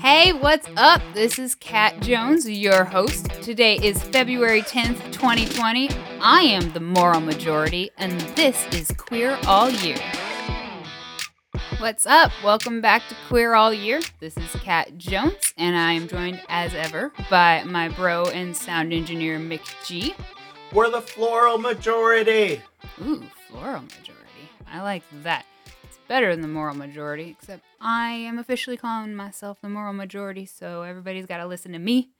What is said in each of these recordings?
Hey, what's up? This is Cat Jones, your host. Today is February 10th, 2020. I am the moral majority, and this is Queer All Year. What's up? Welcome back to Queer All Year. This is Cat Jones, and I am joined as ever by my bro and sound engineer McG. We're the floral majority. Ooh, floral majority. I like that. Better than the moral majority, except I am officially calling myself the moral majority, so everybody's got to listen to me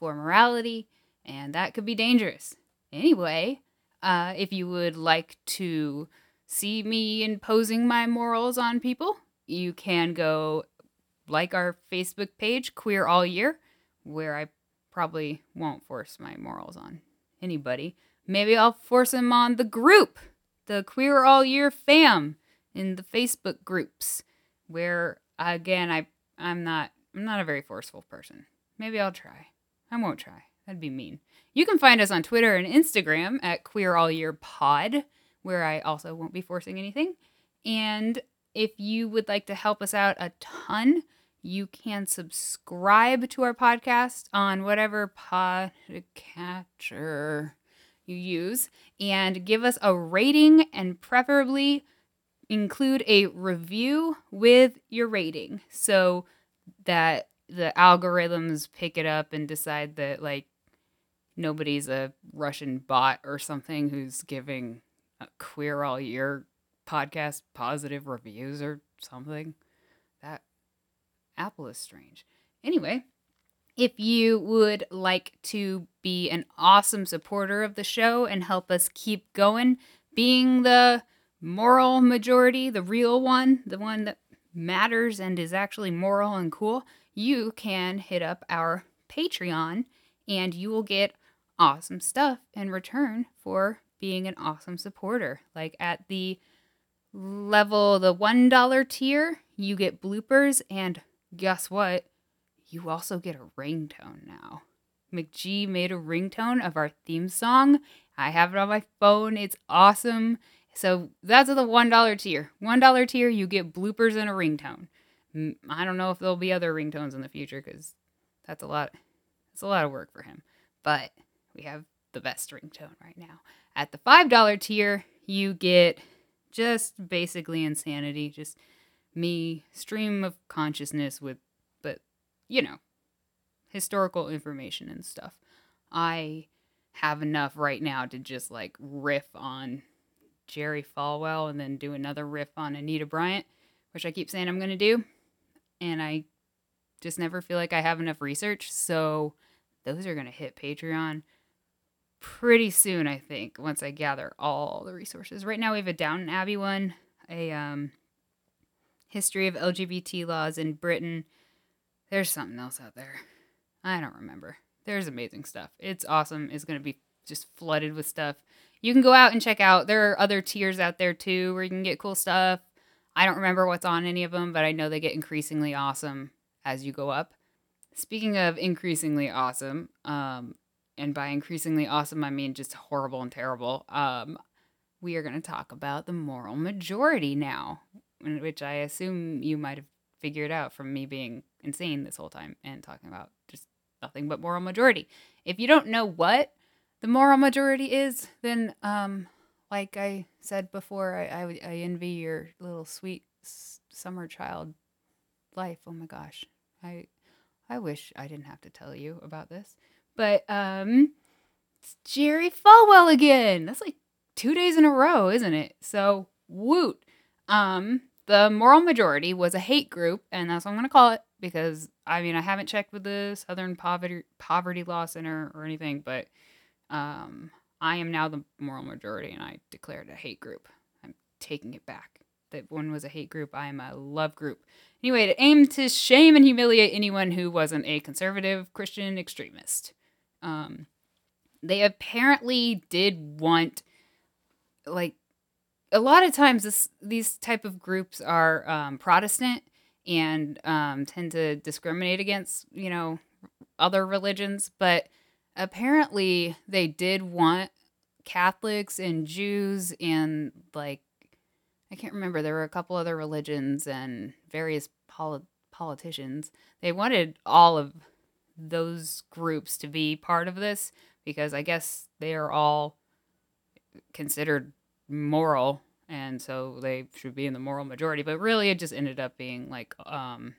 for morality, and that could be dangerous. Anyway, uh, if you would like to see me imposing my morals on people, you can go like our Facebook page, Queer All Year, where I probably won't force my morals on anybody. Maybe I'll force them on the group, the Queer All Year fam in the Facebook groups, where again I I'm not I'm not a very forceful person. Maybe I'll try. I won't try. That'd be mean. You can find us on Twitter and Instagram at Queer All Year Pod, where I also won't be forcing anything. And if you would like to help us out a ton, you can subscribe to our podcast on whatever podcatcher you use and give us a rating and preferably include a review with your rating so that the algorithms pick it up and decide that like nobody's a Russian bot or something who's giving a queer all year podcast positive reviews or something. That Apple is strange. Anyway, if you would like to be an awesome supporter of the show and help us keep going, being the moral majority, the real one, the one that matters and is actually moral and cool, you can hit up our Patreon and you will get awesome stuff in return for being an awesome supporter. Like at the level, the $1 tier, you get bloopers, and guess what? You also get a ringtone now. McGee made a ringtone of our theme song. I have it on my phone. It's awesome. So that's the $1 tier. $1 tier, you get bloopers and a ringtone. I don't know if there'll be other ringtones in the future because that's a lot. It's a lot of work for him. But we have the best ringtone right now. At the $5 tier, you get just basically insanity, just me stream of consciousness with but you know, historical information and stuff. I have enough right now to just like riff on Jerry Falwell and then do another riff on Anita Bryant, which I keep saying I'm going to do. And I just never feel like I have enough research. So those are going to hit Patreon pretty soon, I think, once I gather all the resources. Right now we have a Downton Abbey one, a um, history of LGBT laws in Britain. There's something else out there. I don't remember. There's amazing stuff. It's awesome. It's going to be just flooded with stuff. You can go out and check out. There are other tiers out there too where you can get cool stuff. I don't remember what's on any of them, but I know they get increasingly awesome as you go up. Speaking of increasingly awesome, um, and by increasingly awesome, I mean just horrible and terrible, um, we are going to talk about the moral majority now, which I assume you might have figured out from me being insane this whole time and talking about just nothing but moral majority. If you don't know what the moral majority is, then, um, like I said before, I, I, I envy your little sweet summer child life. Oh my gosh. I I wish I didn't have to tell you about this. But um it's Jerry Falwell again. That's like two days in a row, isn't it? So woot. Um the moral majority was a hate group, and that's what I'm gonna call it because I mean I haven't checked with the Southern Poverty Poverty Law Center or anything, but um I am now the moral majority and I declared a hate group. I'm taking it back. That one was a hate group. I am a love group. Anyway, to aim to shame and humiliate anyone who wasn't a conservative Christian extremist. Um, they apparently did want, like, a lot of times this these type of groups are um, Protestant and um, tend to discriminate against you know other religions, but apparently they did want Catholics and Jews and like I can't remember there were a couple other religions and various poli- politicians. They wanted all of those groups to be part of this because I guess they are all considered moral and so they should be in the moral majority but really it just ended up being like um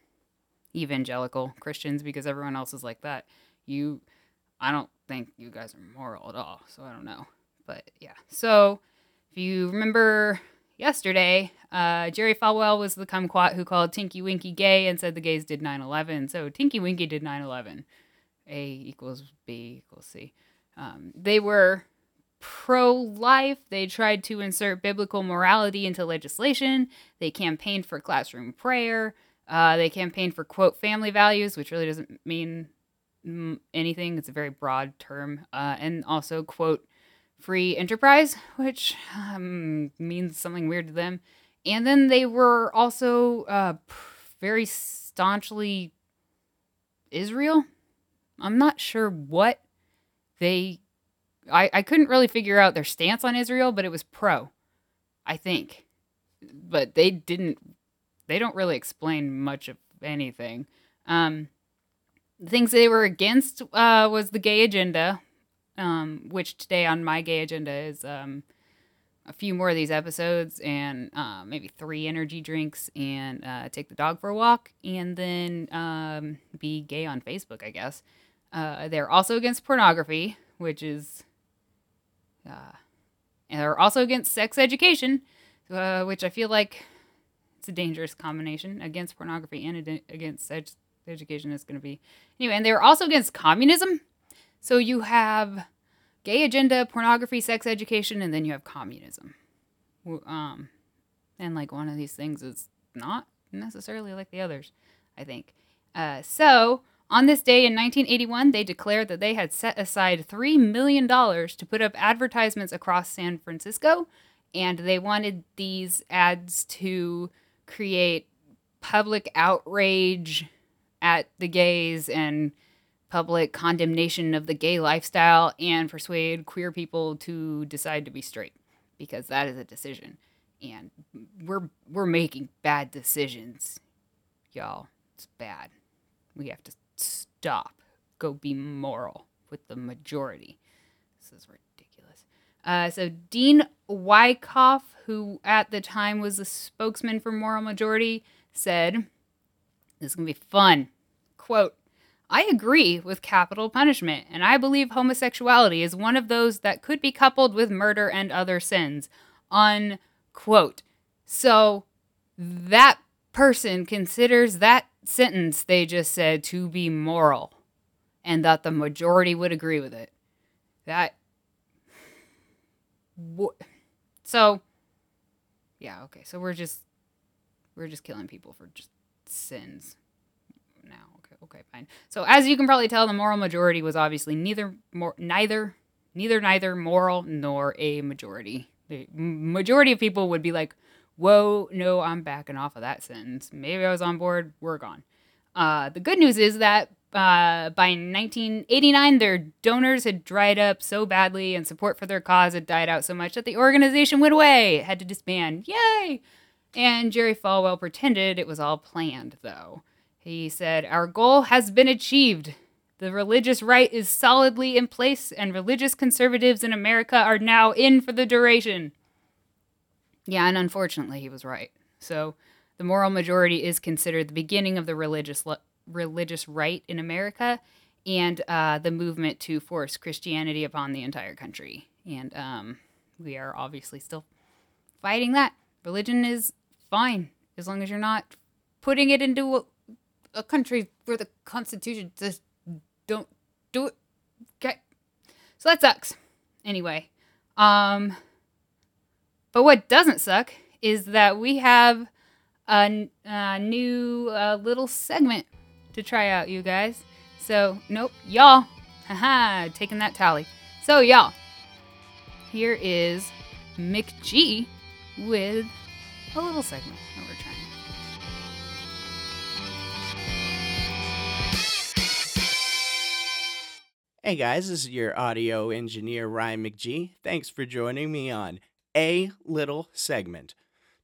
evangelical christians because everyone else is like that you i don't think you guys are moral at all so i don't know but yeah so if you remember yesterday uh, jerry falwell was the kumquat who called tinky winky gay and said the gays did 9-11 so tinky winky did 9-11 a equals b equals c um, they were pro life. They tried to insert biblical morality into legislation. They campaigned for classroom prayer. Uh, they campaigned for, quote, family values, which really doesn't mean anything. It's a very broad term. Uh, and also, quote, free enterprise, which um, means something weird to them. And then they were also uh, very staunchly Israel. I'm not sure what they I, I couldn't really figure out their stance on Israel, but it was pro, I think. But they didn't, they don't really explain much of anything. Um, the things they were against uh, was the gay agenda, um, which today on my gay agenda is um, a few more of these episodes and uh, maybe three energy drinks and uh, take the dog for a walk and then um, be gay on Facebook, I guess. Uh, they're also against pornography, which is uh, and they're also against sex education, uh, which I feel like it's a dangerous combination against pornography and against sex education is going to be. Anyway, and they're also against communism. So you have gay agenda, pornography, sex education, and then you have communism. Um, and like one of these things is not necessarily like the others, I think. Uh, so on this day in 1981, they declared that they had set aside $3 million to put up advertisements across San Francisco, and they wanted these ads to create public outrage at the gays and public condemnation of the gay lifestyle and persuade queer people to decide to be straight because that is a decision and we're we're making bad decisions y'all it's bad we have to stop. Go be moral with the majority. This is ridiculous. Uh, so Dean Wycoff, who at the time was the spokesman for Moral Majority, said, "This is gonna be fun." Quote. I agree with capital punishment, and I believe homosexuality is one of those that could be coupled with murder and other sins. Unquote. So that person considers that sentence they just said to be moral and that the majority would agree with it. That. So, yeah, okay. So we're just we're just killing people for just sins now. Okay, okay, fine. So as you can probably tell, the moral majority was obviously neither more neither neither neither moral nor a majority. The majority of people would be like, whoa, no, I'm backing off of that sentence. Maybe I was on board, we're gone. Uh, the good news is that uh, by 1989, their donors had dried up so badly and support for their cause had died out so much that the organization went away, had to disband. Yay! And Jerry Falwell pretended it was all planned, though. He said, Our goal has been achieved. The religious right is solidly in place, and religious conservatives in America are now in for the duration. Yeah, and unfortunately, he was right. So the moral majority is considered the beginning of the religious religious right in America and uh, the movement to force Christianity upon the entire country. And um, we are obviously still fighting that. Religion is fine as long as you're not putting it into a, a country where the Constitution says don't do it. Okay, so that sucks. Anyway, um, but what doesn't suck is that we have a, a new uh, little segment to try out, you guys. So, nope, y'all. Haha, taking that tally. So, y'all, here is McG with a little segment that we're trying. Hey guys, this is your audio engineer Ryan McGee. Thanks for joining me on a little segment.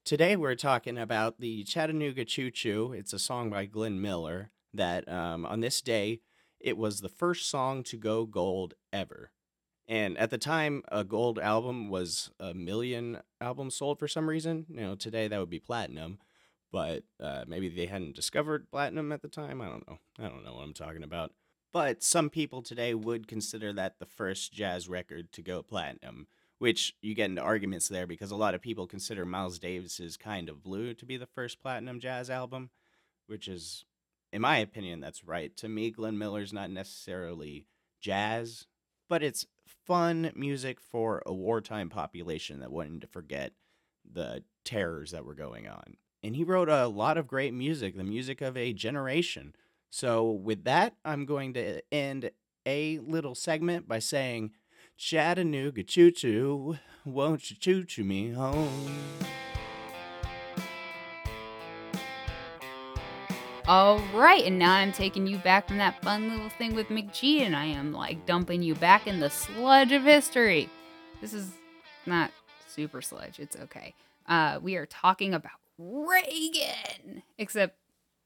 Today we're talking about the Chattanooga Choo Choo. It's a song by Glenn Miller that um, on this day it was the first song to go gold ever. And at the time, a gold album was a million albums sold for some reason. You know, today that would be platinum, but uh, maybe they hadn't discovered platinum at the time. I don't know. I don't know what I'm talking about. But some people today would consider that the first jazz record to go platinum, which you get into arguments there because a lot of people consider Miles Davis's Kind of Blue to be the first platinum jazz album, which is, in my opinion, that's right. To me, Glenn Miller's not necessarily jazz, but it's fun music for a wartime population that wanted to forget the terrors that were going on. And he wrote a lot of great music, the music of a generation. So, with that, I'm going to end a little segment by saying, Chattanooga choo choo, won't you choo choo me home? All right, and now I'm taking you back from that fun little thing with McGee, and I am like dumping you back in the sludge of history. This is not super sludge, it's okay. Uh, we are talking about Reagan, except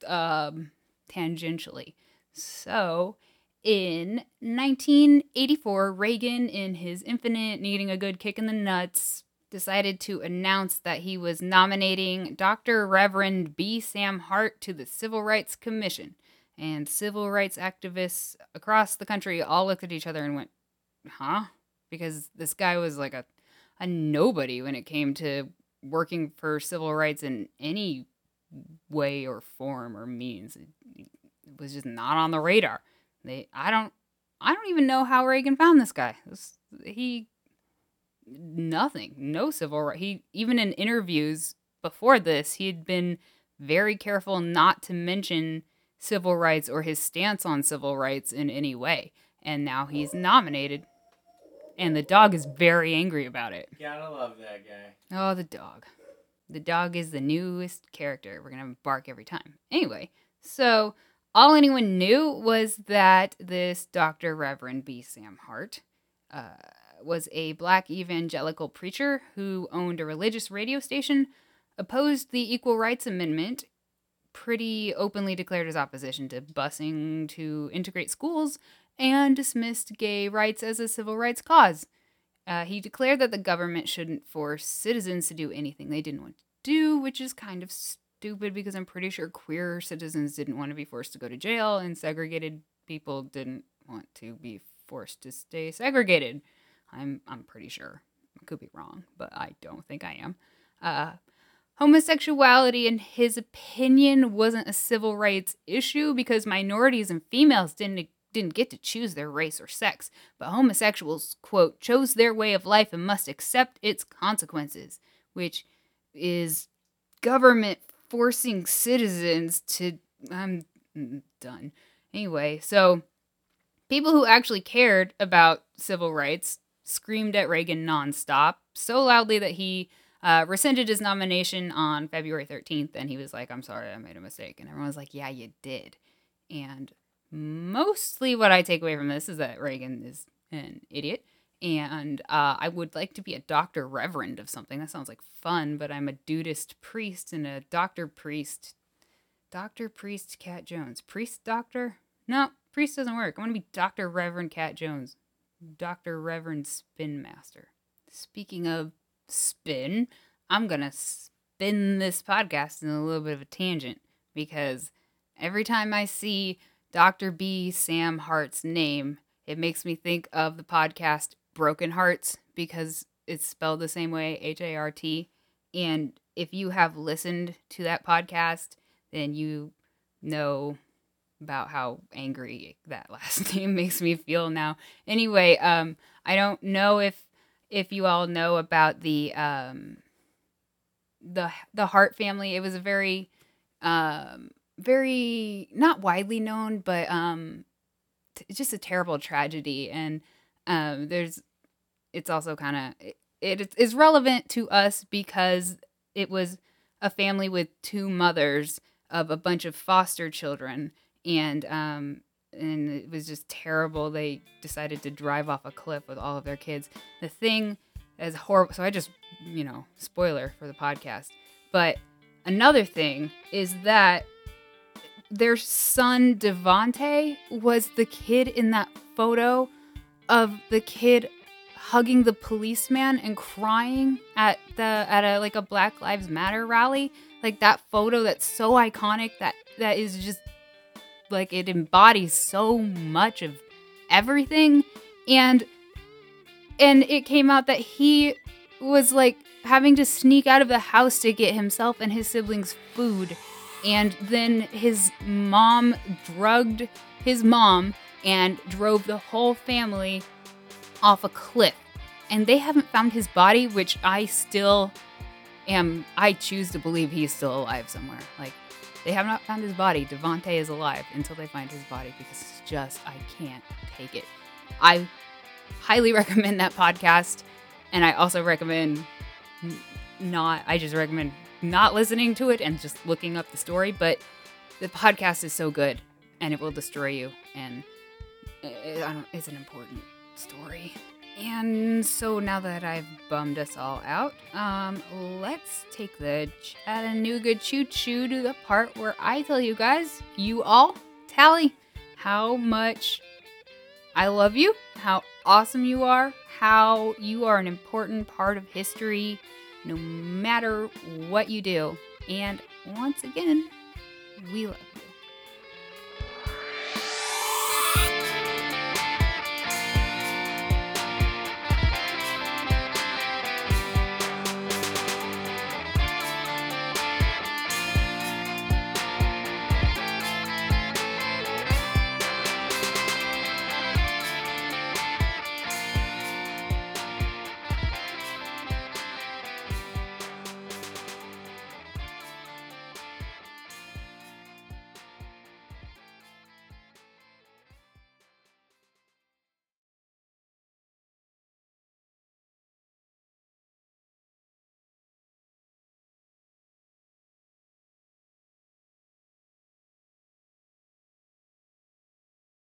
um, tangentially. So, in 1984, Reagan, in his infinite needing a good kick in the nuts, decided to announce that he was nominating Dr. Reverend B. Sam Hart to the Civil Rights Commission. And civil rights activists across the country all looked at each other and went, huh? Because this guy was like a, a nobody when it came to working for civil rights in any way or form or means. It was just not on the radar. They, I don't, I don't even know how Reagan found this guy. He nothing, no civil right. He even in interviews before this, he had been very careful not to mention civil rights or his stance on civil rights in any way. And now he's nominated. And the dog is very angry about it. Gotta love that guy. Oh, the dog. The dog is the newest character. We're to bark every time. Anyway, so all anyone knew was that this Dr. Reverend B. Sam Hart uh, was a black evangelical preacher who owned a religious radio station, opposed the Equal Rights Amendment, pretty openly declared his opposition to busing to integrate schools, and dismissed gay rights as a civil rights cause. Uh, he declared that the government shouldn't force citizens to do anything they didn't want to do, which is kind of stupid because I'm pretty sure queer citizens didn't want to be forced to go to jail, and segregated people didn't want to be forced to stay segregated. I'm I'm pretty sure. I could be wrong, but I don't think I am. Uh, homosexuality, in his opinion, wasn't a civil rights issue because minorities and females didn't didn't get to choose their race or sex, but homosexuals, quote, chose their way of life and must accept its consequences, which is government forcing citizens to. I'm done. Anyway, so people who actually cared about civil rights screamed at Reagan nonstop, so loudly that he uh, rescinded his nomination on February 13th. And he was like, I'm sorry, I made a mistake. And everyone was like, Yeah, you did. And mostly what I take away from this is that Reagan is an idiot. And uh, I would like to be a doctor reverend of something. That sounds like fun, but I'm a Dudeist priest and a doctor priest. Doctor priest Cat Jones. Priest doctor? No, priest doesn't work. I want to be Doctor Reverend Cat Jones. Dr. Reverend Spin Master. Speaking of spin, I'm going to spin this podcast in a little bit of a tangent because every time I see Dr. B. Sam Hart's name, it makes me think of the podcast Broken Harts because it's spelled the same way H A R T. And if you have listened to that podcast, then you know about how angry that last name makes me feel now. Anyway, um, I don't know if if you all know about the um, the the Hart family. It was a very um, very not widely known, but um, t- just a terrible tragedy. And um, there's it's also kind of it, it is relevant to us because it was a family with two mothers of a bunch of foster children and um, and it was just terrible. They decided to drive off a cliff with all of their kids. The thing is horrible. So I just, you know, spoiler for the podcast. But another thing is that their son Devonte was the kid in that photo of the kid hugging the policeman and crying at the at a like a Black Lives Matter rally. Like that photo that's so iconic that that is just like it embodies so much of everything. And and it came out that he was like having to sneak out of the house to get himself and his siblings food. And then his mom drugged his mom and drove the whole family off a cliff. And they haven't found his body which i still am i choose to believe he's still alive somewhere. Like they have not found his body. Devonte is alive until they find his body because it's just i can't take it. I highly recommend that podcast and i also recommend not i just recommend not listening to it and just looking up the story but the podcast is so good and it will destroy you and it, it's an important story and so now that I've bummed us all out, um, let's take the Chattanooga Choo Choo to the part where I tell you guys, you all, tally how much I love you, how awesome you are, how you are an important part of history, no matter what you do. And once again, we love